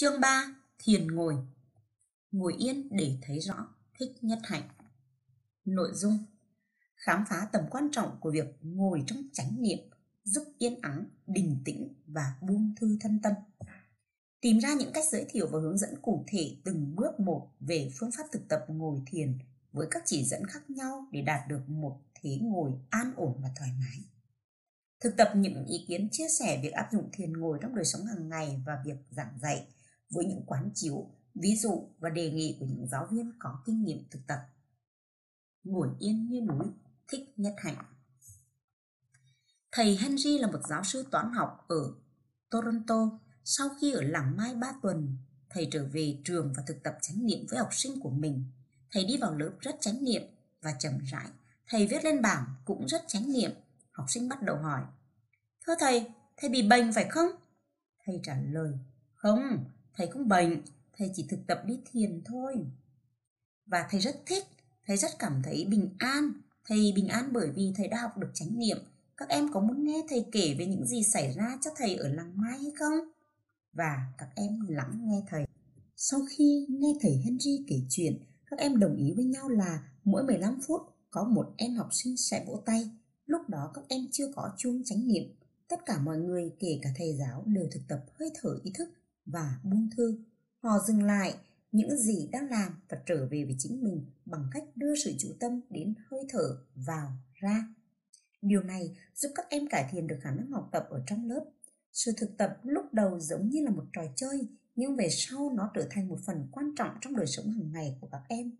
Chương 3. Thiền ngồi Ngồi yên để thấy rõ, thích nhất hạnh Nội dung Khám phá tầm quan trọng của việc ngồi trong chánh niệm giúp yên ắng, bình tĩnh và buông thư thân tâm. Tìm ra những cách giới thiệu và hướng dẫn cụ thể từng bước một về phương pháp thực tập ngồi thiền với các chỉ dẫn khác nhau để đạt được một thế ngồi an ổn và thoải mái. Thực tập những ý kiến chia sẻ việc áp dụng thiền ngồi trong đời sống hàng ngày và việc giảng dạy với những quán chiếu, ví dụ và đề nghị của những giáo viên có kinh nghiệm thực tập. Ngồi yên như núi, thích nhất hạnh. Thầy Henry là một giáo sư toán học ở Toronto. Sau khi ở làng Mai 3 tuần, thầy trở về trường và thực tập chánh niệm với học sinh của mình. Thầy đi vào lớp rất chánh niệm và chậm rãi. Thầy viết lên bảng cũng rất chánh niệm. Học sinh bắt đầu hỏi. Thưa thầy, thầy bị bệnh phải không? Thầy trả lời. Không, thầy không bệnh, thầy chỉ thực tập đi thiền thôi. Và thầy rất thích, thầy rất cảm thấy bình an. Thầy bình an bởi vì thầy đã học được chánh niệm. Các em có muốn nghe thầy kể về những gì xảy ra cho thầy ở làng Mai hay không? Và các em lắng nghe thầy. Sau khi nghe thầy Henry kể chuyện, các em đồng ý với nhau là mỗi 15 phút có một em học sinh sẽ vỗ tay. Lúc đó các em chưa có chuông chánh niệm. Tất cả mọi người, kể cả thầy giáo, đều thực tập hơi thở ý thức và buông thư. Họ dừng lại những gì đang làm và trở về với chính mình bằng cách đưa sự chú tâm đến hơi thở vào ra. Điều này giúp các em cải thiện được khả năng học tập ở trong lớp. Sự thực tập lúc đầu giống như là một trò chơi, nhưng về sau nó trở thành một phần quan trọng trong đời sống hàng ngày của các em.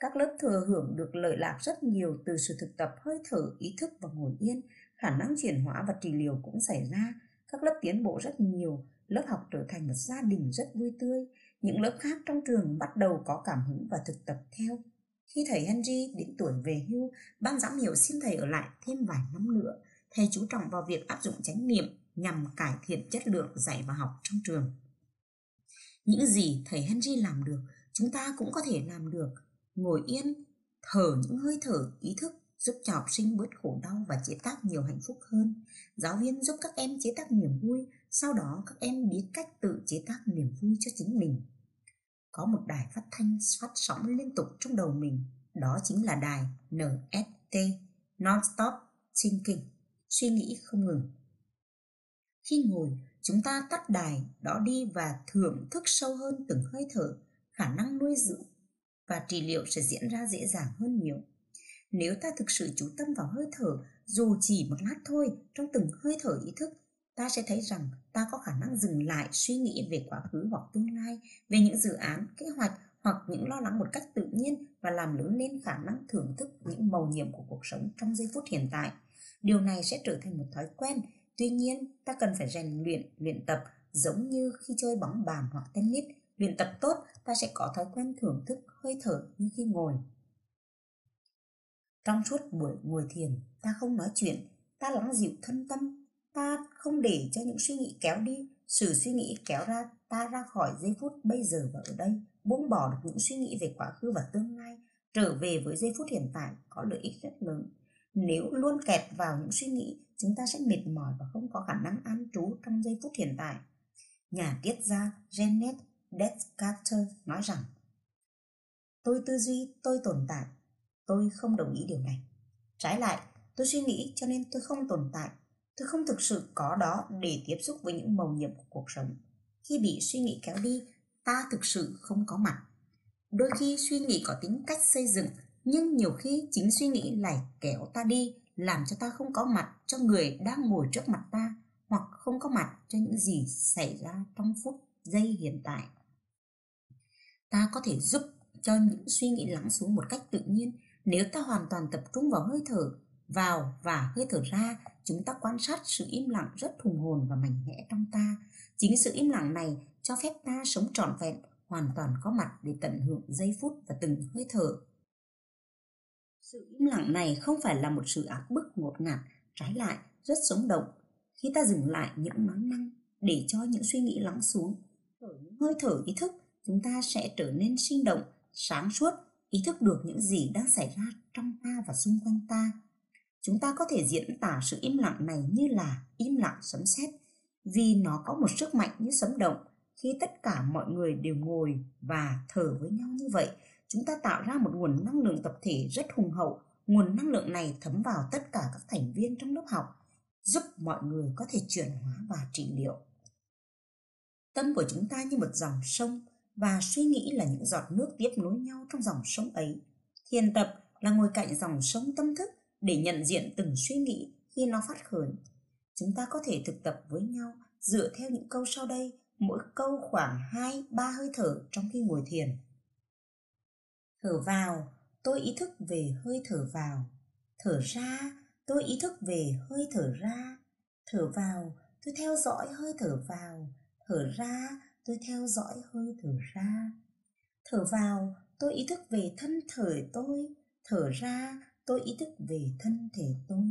Các lớp thừa hưởng được lợi lạc rất nhiều từ sự thực tập hơi thở, ý thức và ngồi yên. Khả năng chuyển hóa và trị liệu cũng xảy ra. Các lớp tiến bộ rất nhiều lớp học trở thành một gia đình rất vui tươi. Những lớp khác trong trường bắt đầu có cảm hứng và thực tập theo. Khi thầy Henry đến tuổi về hưu, ban giám hiệu xin thầy ở lại thêm vài năm nữa. Thầy chú trọng vào việc áp dụng chánh niệm nhằm cải thiện chất lượng dạy và học trong trường. Những gì thầy Henry làm được, chúng ta cũng có thể làm được. Ngồi yên, thở những hơi thở ý thức giúp cho học sinh bớt khổ đau và chế tác nhiều hạnh phúc hơn. Giáo viên giúp các em chế tác niềm vui, sau đó các em biết cách tự chế tác niềm vui cho chính mình. Có một đài phát thanh phát sóng liên tục trong đầu mình, đó chính là đài NST, Non-Stop Thinking, suy nghĩ không ngừng. Khi ngồi, chúng ta tắt đài đó đi và thưởng thức sâu hơn từng hơi thở, khả năng nuôi dưỡng và trị liệu sẽ diễn ra dễ dàng hơn nhiều. Nếu ta thực sự chú tâm vào hơi thở, dù chỉ một lát thôi, trong từng hơi thở ý thức, ta sẽ thấy rằng ta có khả năng dừng lại suy nghĩ về quá khứ hoặc tương lai, về những dự án, kế hoạch hoặc những lo lắng một cách tự nhiên và làm lớn lên khả năng thưởng thức những màu nhiệm của cuộc sống trong giây phút hiện tại. Điều này sẽ trở thành một thói quen, tuy nhiên ta cần phải rèn luyện, luyện tập giống như khi chơi bóng bàn hoặc tennis. Luyện tập tốt, ta sẽ có thói quen thưởng thức hơi thở như khi ngồi. Trong suốt buổi ngồi thiền, ta không nói chuyện, ta lắng dịu thân tâm, ta không để cho những suy nghĩ kéo đi, sự suy nghĩ kéo ra ta ra khỏi giây phút bây giờ và ở đây, buông bỏ được những suy nghĩ về quá khứ và tương lai, trở về với giây phút hiện tại có lợi ích rất lớn. Nếu luôn kẹt vào những suy nghĩ, chúng ta sẽ mệt mỏi và không có khả năng an trú trong giây phút hiện tại. Nhà triết gia Janet Descartes nói rằng Tôi tư duy, tôi tồn tại, Tôi không đồng ý điều này. Trái lại, tôi suy nghĩ cho nên tôi không tồn tại. Tôi không thực sự có đó để tiếp xúc với những màu nhiệm của cuộc sống. Khi bị suy nghĩ kéo đi, ta thực sự không có mặt. Đôi khi suy nghĩ có tính cách xây dựng, nhưng nhiều khi chính suy nghĩ lại kéo ta đi, làm cho ta không có mặt cho người đang ngồi trước mặt ta, hoặc không có mặt cho những gì xảy ra trong phút giây hiện tại. Ta có thể giúp cho những suy nghĩ lắng xuống một cách tự nhiên nếu ta hoàn toàn tập trung vào hơi thở vào và hơi thở ra, chúng ta quan sát sự im lặng rất thùng hồn và mạnh mẽ trong ta. Chính sự im lặng này cho phép ta sống trọn vẹn, hoàn toàn có mặt để tận hưởng giây phút và từng hơi thở. Sự im lặng này không phải là một sự áp bức ngột ngạt, trái lại rất sống động. Khi ta dừng lại những nói năng để cho những suy nghĩ lắng xuống, thở những hơi thở ý thức, chúng ta sẽ trở nên sinh động, sáng suốt ý thức được những gì đang xảy ra trong ta và xung quanh ta chúng ta có thể diễn tả sự im lặng này như là im lặng sấm sét vì nó có một sức mạnh như sấm động khi tất cả mọi người đều ngồi và thở với nhau như vậy, chúng ta tạo ra một nguồn năng lượng tập thể rất hùng hậu. Nguồn năng lượng này thấm vào tất cả các thành viên trong lớp học, giúp mọi người có thể chuyển hóa và trị liệu. Tâm của chúng ta như một dòng sông và suy nghĩ là những giọt nước tiếp nối nhau trong dòng sông ấy. Thiền tập là ngồi cạnh dòng sông tâm thức để nhận diện từng suy nghĩ khi nó phát khởi. Chúng ta có thể thực tập với nhau dựa theo những câu sau đây, mỗi câu khoảng 2-3 hơi thở trong khi ngồi thiền. Thở vào, tôi ý thức về hơi thở vào. Thở ra, tôi ý thức về hơi thở ra. Thở vào, tôi theo dõi hơi thở vào. Thở ra, tôi theo dõi hơi thở ra. Thở vào, tôi ý thức về thân thể tôi. Thở ra, tôi ý thức về thân thể tôi.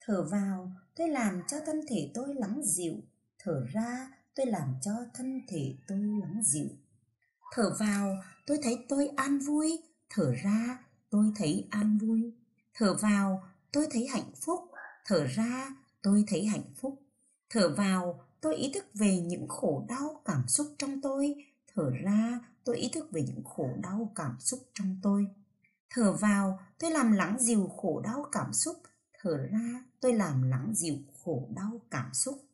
Thở vào, tôi làm cho thân thể tôi lắng dịu. Thở ra, tôi làm cho thân thể tôi lắng dịu. Thở vào, tôi thấy tôi an vui. Thở ra, tôi thấy an vui. Thở vào, tôi thấy hạnh phúc. Thở ra, tôi thấy hạnh phúc. Thở vào, tôi ý thức về những khổ đau cảm xúc trong tôi. Thở ra, tôi ý thức về những khổ đau cảm xúc trong tôi. Thở vào, tôi làm lắng dịu khổ đau cảm xúc. Thở ra, tôi làm lắng dịu khổ đau cảm xúc.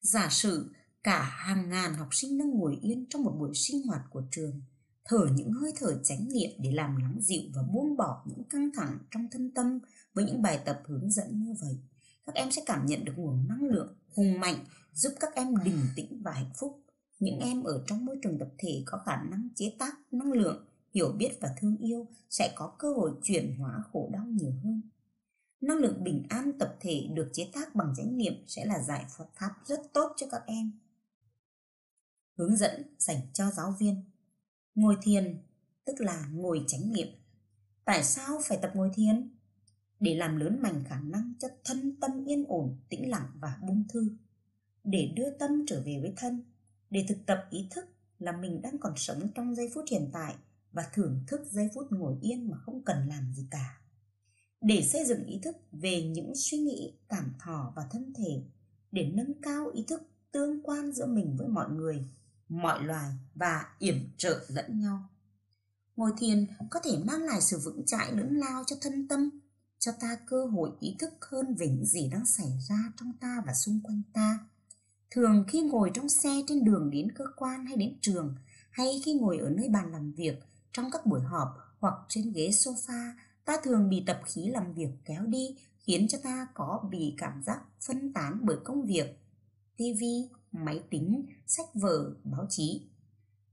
Giả sử cả hàng ngàn học sinh đang ngồi yên trong một buổi sinh hoạt của trường, thở những hơi thở chánh niệm để làm lắng dịu và buông bỏ những căng thẳng trong thân tâm với những bài tập hướng dẫn như vậy. Các em sẽ cảm nhận được nguồn năng lượng hùng mạnh giúp các em bình tĩnh và hạnh phúc. Những em ở trong môi trường tập thể có khả năng chế tác năng lượng, hiểu biết và thương yêu sẽ có cơ hội chuyển hóa khổ đau nhiều hơn. Năng lượng bình an tập thể được chế tác bằng chánh niệm sẽ là giải pháp rất tốt cho các em. Hướng dẫn dành cho giáo viên Ngồi thiền tức là ngồi chánh niệm. Tại sao phải tập ngồi thiền? Để làm lớn mạnh khả năng cho thân tâm yên ổn, tĩnh lặng và buông thư. Để đưa tâm trở về với thân. Để thực tập ý thức là mình đang còn sống trong giây phút hiện tại và thưởng thức giây phút ngồi yên mà không cần làm gì cả. Để xây dựng ý thức về những suy nghĩ, cảm thọ và thân thể, để nâng cao ý thức tương quan giữa mình với mọi người, mọi loài và yểm trợ lẫn nhau. Ngồi thiền có thể mang lại sự vững chãi lưỡng lao cho thân tâm, cho ta cơ hội ý thức hơn về những gì đang xảy ra trong ta và xung quanh ta. Thường khi ngồi trong xe trên đường đến cơ quan hay đến trường, hay khi ngồi ở nơi bàn làm việc trong các buổi họp hoặc trên ghế sofa ta thường bị tập khí làm việc kéo đi khiến cho ta có bị cảm giác phân tán bởi công việc TV, máy tính, sách vở, báo chí.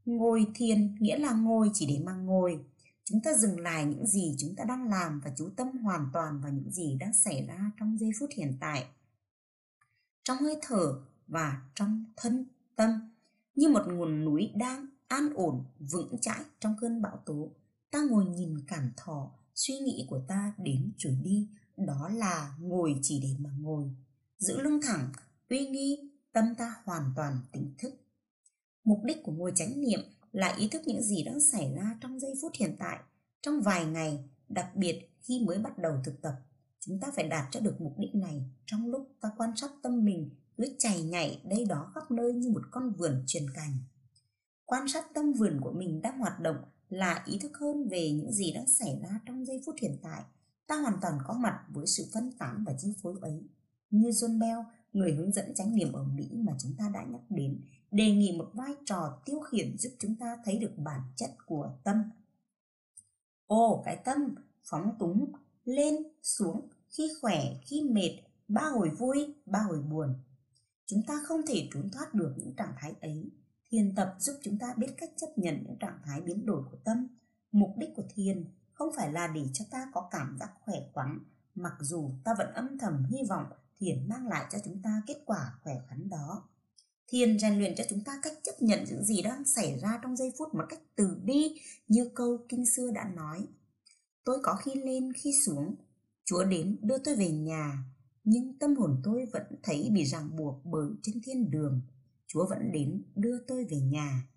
Ngồi thiền nghĩa là ngồi chỉ để mà ngồi. Chúng ta dừng lại những gì chúng ta đang làm và chú tâm hoàn toàn vào những gì đang xảy ra trong giây phút hiện tại. Trong hơi thở và trong thân tâm, như một nguồn núi đang an ổn, vững chãi trong cơn bão tố. Ta ngồi nhìn cảm thọ suy nghĩ của ta đến rồi đi đó là ngồi chỉ để mà ngồi. Giữ lưng thẳng uy nghi tâm ta hoàn toàn tỉnh thức. Mục đích của ngồi chánh niệm là ý thức những gì đang xảy ra trong giây phút hiện tại trong vài ngày đặc biệt khi mới bắt đầu thực tập. Chúng ta phải đạt cho được mục đích này trong lúc ta quan sát tâm mình cứ chảy nhảy đây đó khắp nơi như một con vườn truyền cành quan sát tâm vườn của mình đang hoạt động là ý thức hơn về những gì đang xảy ra trong giây phút hiện tại. Ta hoàn toàn có mặt với sự phân tán và chi phối ấy. Như John Bell, người hướng dẫn chánh niệm ở Mỹ mà chúng ta đã nhắc đến, đề nghị một vai trò tiêu khiển giúp chúng ta thấy được bản chất của tâm. Ồ, cái tâm phóng túng, lên, xuống, khi khỏe, khi mệt, ba hồi vui, ba hồi buồn. Chúng ta không thể trốn thoát được những trạng thái ấy. Thiền tập giúp chúng ta biết cách chấp nhận những trạng thái biến đổi của tâm. Mục đích của thiền không phải là để cho ta có cảm giác khỏe khoắn, mặc dù ta vẫn âm thầm hy vọng thiền mang lại cho chúng ta kết quả khỏe khoắn đó. Thiền rèn luyện cho chúng ta cách chấp nhận những gì đang xảy ra trong giây phút một cách từ bi như câu kinh xưa đã nói. Tôi có khi lên khi xuống, Chúa đến đưa tôi về nhà, nhưng tâm hồn tôi vẫn thấy bị ràng buộc bởi trên thiên đường Chúa vẫn đến đưa tôi về nhà.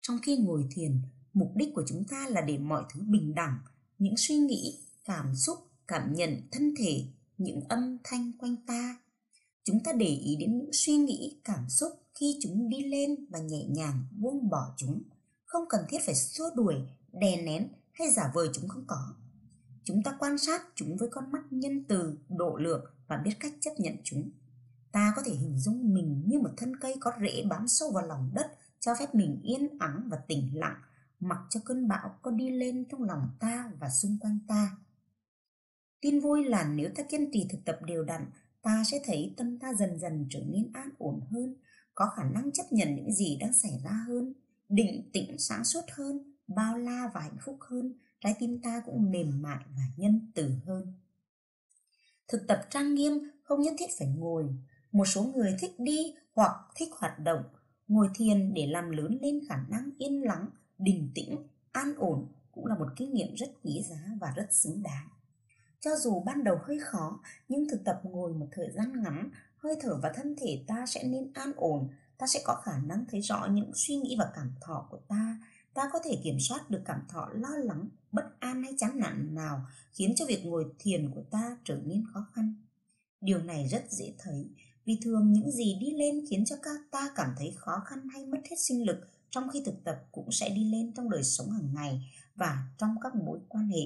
Trong khi ngồi thiền, mục đích của chúng ta là để mọi thứ bình đẳng, những suy nghĩ, cảm xúc, cảm nhận thân thể, những âm thanh quanh ta. chúng ta để ý đến những suy nghĩ cảm xúc khi chúng đi lên và nhẹ nhàng buông bỏ chúng không cần thiết phải xua đuổi đè nén hay giả vờ chúng không có chúng ta quan sát chúng với con mắt nhân từ độ lượng và biết cách chấp nhận chúng ta có thể hình dung mình như một thân cây có rễ bám sâu vào lòng đất, cho phép mình yên ắng và tĩnh lặng, mặc cho cơn bão có đi lên trong lòng ta và xung quanh ta. Tin vui là nếu ta kiên trì thực tập đều đặn, ta sẽ thấy tâm ta dần dần trở nên an ổn hơn, có khả năng chấp nhận những gì đang xảy ra hơn, định tĩnh sáng suốt hơn, bao la và hạnh phúc hơn, trái tim ta cũng mềm mại và nhân từ hơn. Thực tập trang nghiêm không nhất thiết phải ngồi một số người thích đi hoặc thích hoạt động, ngồi thiền để làm lớn lên khả năng yên lắng bình tĩnh, an ổn cũng là một kinh nghiệm rất quý giá và rất xứng đáng. Cho dù ban đầu hơi khó, nhưng thực tập ngồi một thời gian ngắn, hơi thở và thân thể ta sẽ nên an ổn, ta sẽ có khả năng thấy rõ những suy nghĩ và cảm thọ của ta. Ta có thể kiểm soát được cảm thọ lo lắng, bất an hay chán nản nào khiến cho việc ngồi thiền của ta trở nên khó khăn. Điều này rất dễ thấy vì thường những gì đi lên khiến cho các ta cảm thấy khó khăn hay mất hết sinh lực trong khi thực tập cũng sẽ đi lên trong đời sống hàng ngày và trong các mối quan hệ.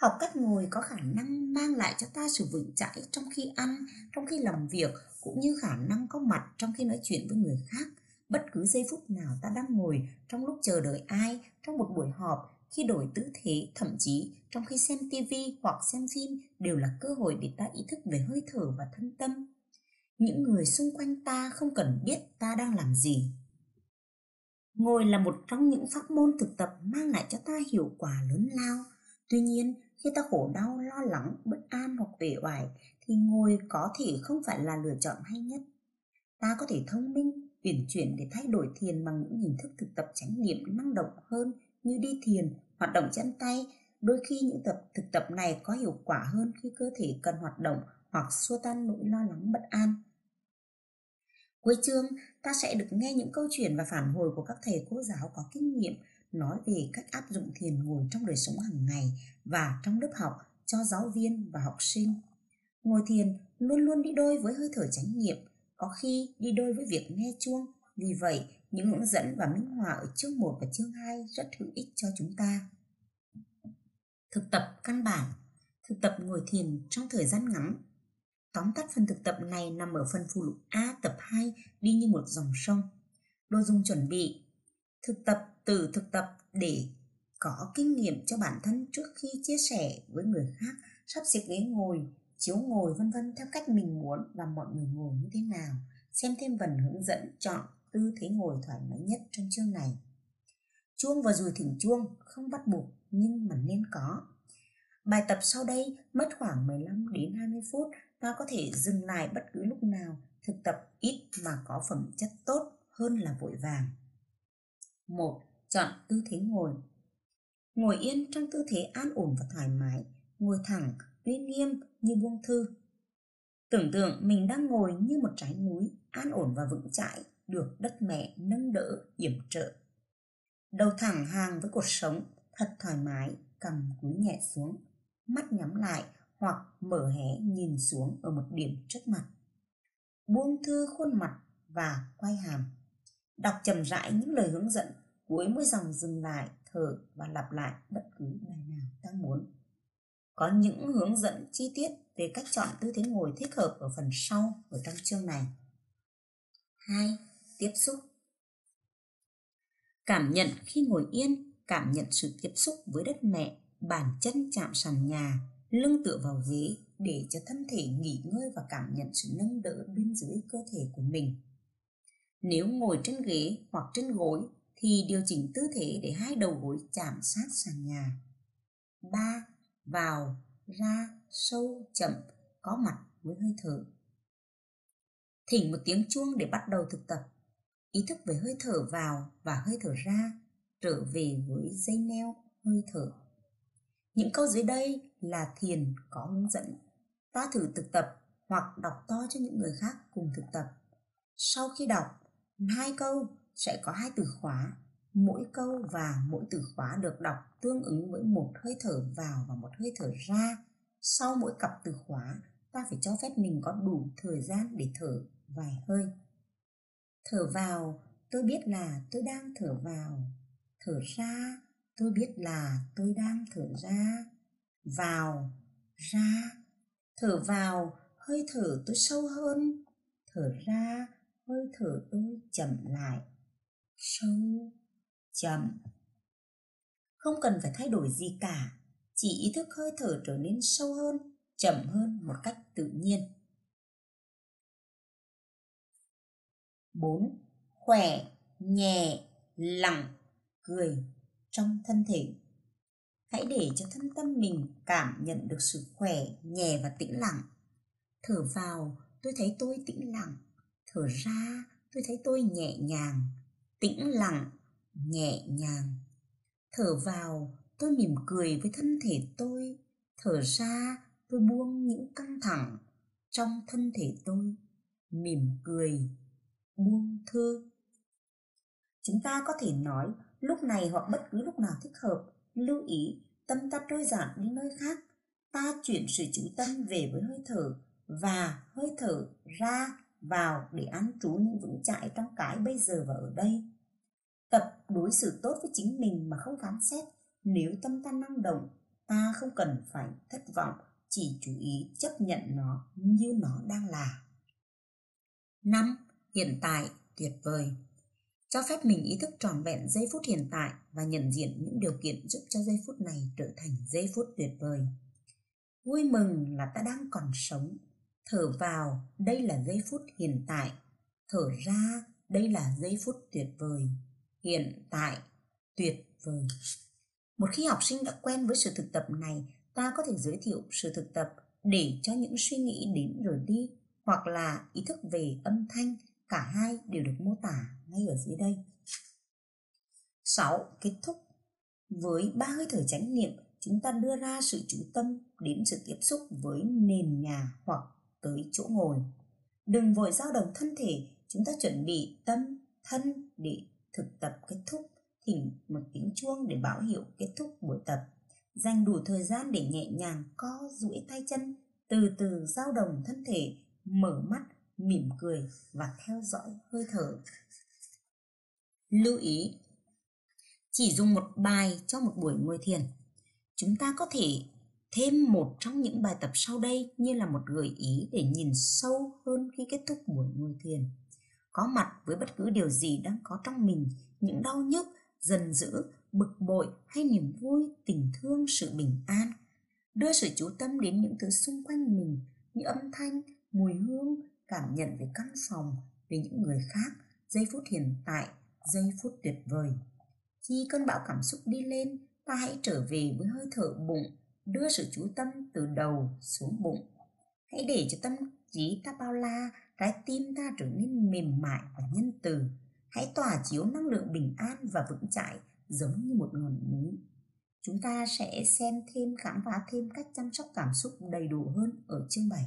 Học cách ngồi có khả năng mang lại cho ta sự vững chãi trong khi ăn, trong khi làm việc, cũng như khả năng có mặt trong khi nói chuyện với người khác. Bất cứ giây phút nào ta đang ngồi trong lúc chờ đợi ai, trong một buổi họp khi đổi tư thế, thậm chí trong khi xem tivi hoặc xem phim đều là cơ hội để ta ý thức về hơi thở và thân tâm. Những người xung quanh ta không cần biết ta đang làm gì. Ngồi là một trong những pháp môn thực tập mang lại cho ta hiệu quả lớn lao. Tuy nhiên, khi ta khổ đau, lo lắng, bất an hoặc uể oải, thì ngồi có thể không phải là lựa chọn hay nhất. Ta có thể thông minh, uyển chuyển để thay đổi thiền bằng những hình thức thực tập chánh niệm năng động hơn như đi thiền hoạt động chân tay đôi khi những tập thực tập này có hiệu quả hơn khi cơ thể cần hoạt động hoặc xua tan nỗi lo lắng bất an cuối chương ta sẽ được nghe những câu chuyện và phản hồi của các thầy cô giáo có kinh nghiệm nói về cách áp dụng thiền ngồi trong đời sống hàng ngày và trong lớp học cho giáo viên và học sinh. Ngồi thiền luôn luôn đi đôi với hơi thở chánh niệm, có khi đi đôi với việc nghe chuông. Vì vậy, những hướng dẫn và minh họa ở chương 1 và chương 2 rất hữu ích cho chúng ta. Thực tập căn bản, Thực tập ngồi thiền trong thời gian ngắn Tóm tắt phần thực tập này nằm ở phần phụ lục A tập 2 đi như một dòng sông. Đồ dùng chuẩn bị Thực tập từ thực tập để có kinh nghiệm cho bản thân trước khi chia sẻ với người khác, sắp xếp ghế ngồi, chiếu ngồi, vân vân theo cách mình muốn và mọi người ngồi như thế nào xem thêm phần hướng dẫn chọn tư thế ngồi thoải mái nhất trong chương này chuông và dùi thỉnh chuông không bắt buộc nhưng mà nên có bài tập sau đây mất khoảng 15 đến 20 phút ta có thể dừng lại bất cứ lúc nào thực tập ít mà có phẩm chất tốt hơn là vội vàng 1. Chọn tư thế ngồi. Ngồi yên trong tư thế an ổn và thoải mái, ngồi thẳng, uy nghiêm như buông thư. Tưởng tượng mình đang ngồi như một trái núi, an ổn và vững chãi, được đất mẹ nâng đỡ, yểm trợ. Đầu thẳng hàng với cuộc sống, thật thoải mái, cầm cúi nhẹ xuống, mắt nhắm lại hoặc mở hé nhìn xuống ở một điểm trước mặt. Buông thư khuôn mặt và quay hàm. Đọc chậm rãi những lời hướng dẫn cuối mỗi dòng dừng lại thở và lặp lại bất cứ bài nào ta muốn có những hướng dẫn chi tiết về cách chọn tư thế ngồi thích hợp ở phần sau của trong chương này 2. Tiếp xúc Cảm nhận khi ngồi yên, cảm nhận sự tiếp xúc với đất mẹ, bàn chân chạm sàn nhà, lưng tựa vào ghế để cho thân thể nghỉ ngơi và cảm nhận sự nâng đỡ bên dưới cơ thể của mình. Nếu ngồi trên ghế hoặc trên gối thì điều chỉnh tư thế để hai đầu gối chạm sát sàn nhà. 3. Vào, ra, sâu, chậm, có mặt với hơi thở. Thỉnh một tiếng chuông để bắt đầu thực tập. Ý thức về hơi thở vào và hơi thở ra, trở về với dây neo hơi thở. Những câu dưới đây là thiền có hướng dẫn. Ta thử thực tập hoặc đọc to cho những người khác cùng thực tập. Sau khi đọc, hai câu sẽ có hai từ khóa. Mỗi câu và mỗi từ khóa được đọc tương ứng với một hơi thở vào và một hơi thở ra. Sau mỗi cặp từ khóa, ta phải cho phép mình có đủ thời gian để thở vài hơi. Thở vào, tôi biết là tôi đang thở vào. Thở ra, tôi biết là tôi đang thở ra. Vào, ra. Thở vào, hơi thở tôi sâu hơn. Thở ra, hơi thở tôi chậm lại. Sâu, chậm. Không cần phải thay đổi gì cả, chỉ ý thức hơi thở trở nên sâu hơn, chậm hơn một cách tự nhiên. 4. Khỏe, nhẹ, lặng, cười trong thân thể. Hãy để cho thân tâm mình cảm nhận được sự khỏe, nhẹ và tĩnh lặng. Thở vào, tôi thấy tôi tĩnh lặng. Thở ra, tôi thấy tôi nhẹ nhàng, tĩnh lặng, nhẹ nhàng. Thở vào, tôi mỉm cười với thân thể tôi. Thở ra, tôi buông những căng thẳng trong thân thể tôi. Mỉm cười, buông thư. Chúng ta có thể nói lúc này hoặc bất cứ lúc nào thích hợp, lưu ý tâm ta trôi giản đi nơi khác. Ta chuyển sự chú tâm về với hơi thở và hơi thở ra vào để an trú những vững chãi trong cái bây giờ và ở đây. Tập đối xử tốt với chính mình mà không phán xét. Nếu tâm ta năng động, ta không cần phải thất vọng, chỉ chú ý chấp nhận nó như nó đang là. 5. Hiện tại tuyệt vời cho phép mình ý thức trọn vẹn giây phút hiện tại và nhận diện những điều kiện giúp cho giây phút này trở thành giây phút tuyệt vời. Vui mừng là ta đang còn sống. Thở vào, đây là giây phút hiện tại. Thở ra, đây là giây phút tuyệt vời. Hiện tại, tuyệt vời. Một khi học sinh đã quen với sự thực tập này, ta có thể giới thiệu sự thực tập để cho những suy nghĩ đến rồi đi hoặc là ý thức về âm thanh Cả hai đều được mô tả ngay ở dưới đây. 6. Kết thúc Với ba hơi thở chánh niệm, chúng ta đưa ra sự chú tâm đến sự tiếp xúc với nền nhà hoặc tới chỗ ngồi. Đừng vội dao động thân thể, chúng ta chuẩn bị tâm, thân để thực tập kết thúc. Thỉnh một tiếng chuông để báo hiệu kết thúc buổi tập. Dành đủ thời gian để nhẹ nhàng co duỗi tay chân, từ từ dao động thân thể, mở mắt mỉm cười và theo dõi hơi thở. Lưu ý Chỉ dùng một bài cho một buổi ngồi thiền. Chúng ta có thể thêm một trong những bài tập sau đây như là một gợi ý để nhìn sâu hơn khi kết thúc buổi ngồi thiền. Có mặt với bất cứ điều gì đang có trong mình, những đau nhức, dần dữ, bực bội hay niềm vui, tình thương, sự bình an. Đưa sự chú tâm đến những thứ xung quanh mình như âm thanh, mùi hương, cảm nhận về căn phòng, về những người khác, giây phút hiện tại, giây phút tuyệt vời. Khi cơn bão cảm xúc đi lên, ta hãy trở về với hơi thở bụng, đưa sự chú tâm từ đầu xuống bụng. Hãy để cho tâm trí ta bao la, trái tim ta trở nên mềm mại và nhân từ. Hãy tỏa chiếu năng lượng bình an và vững chãi giống như một ngọn núi. Chúng ta sẽ xem thêm khám phá thêm cách chăm sóc cảm xúc đầy đủ hơn ở chương 7.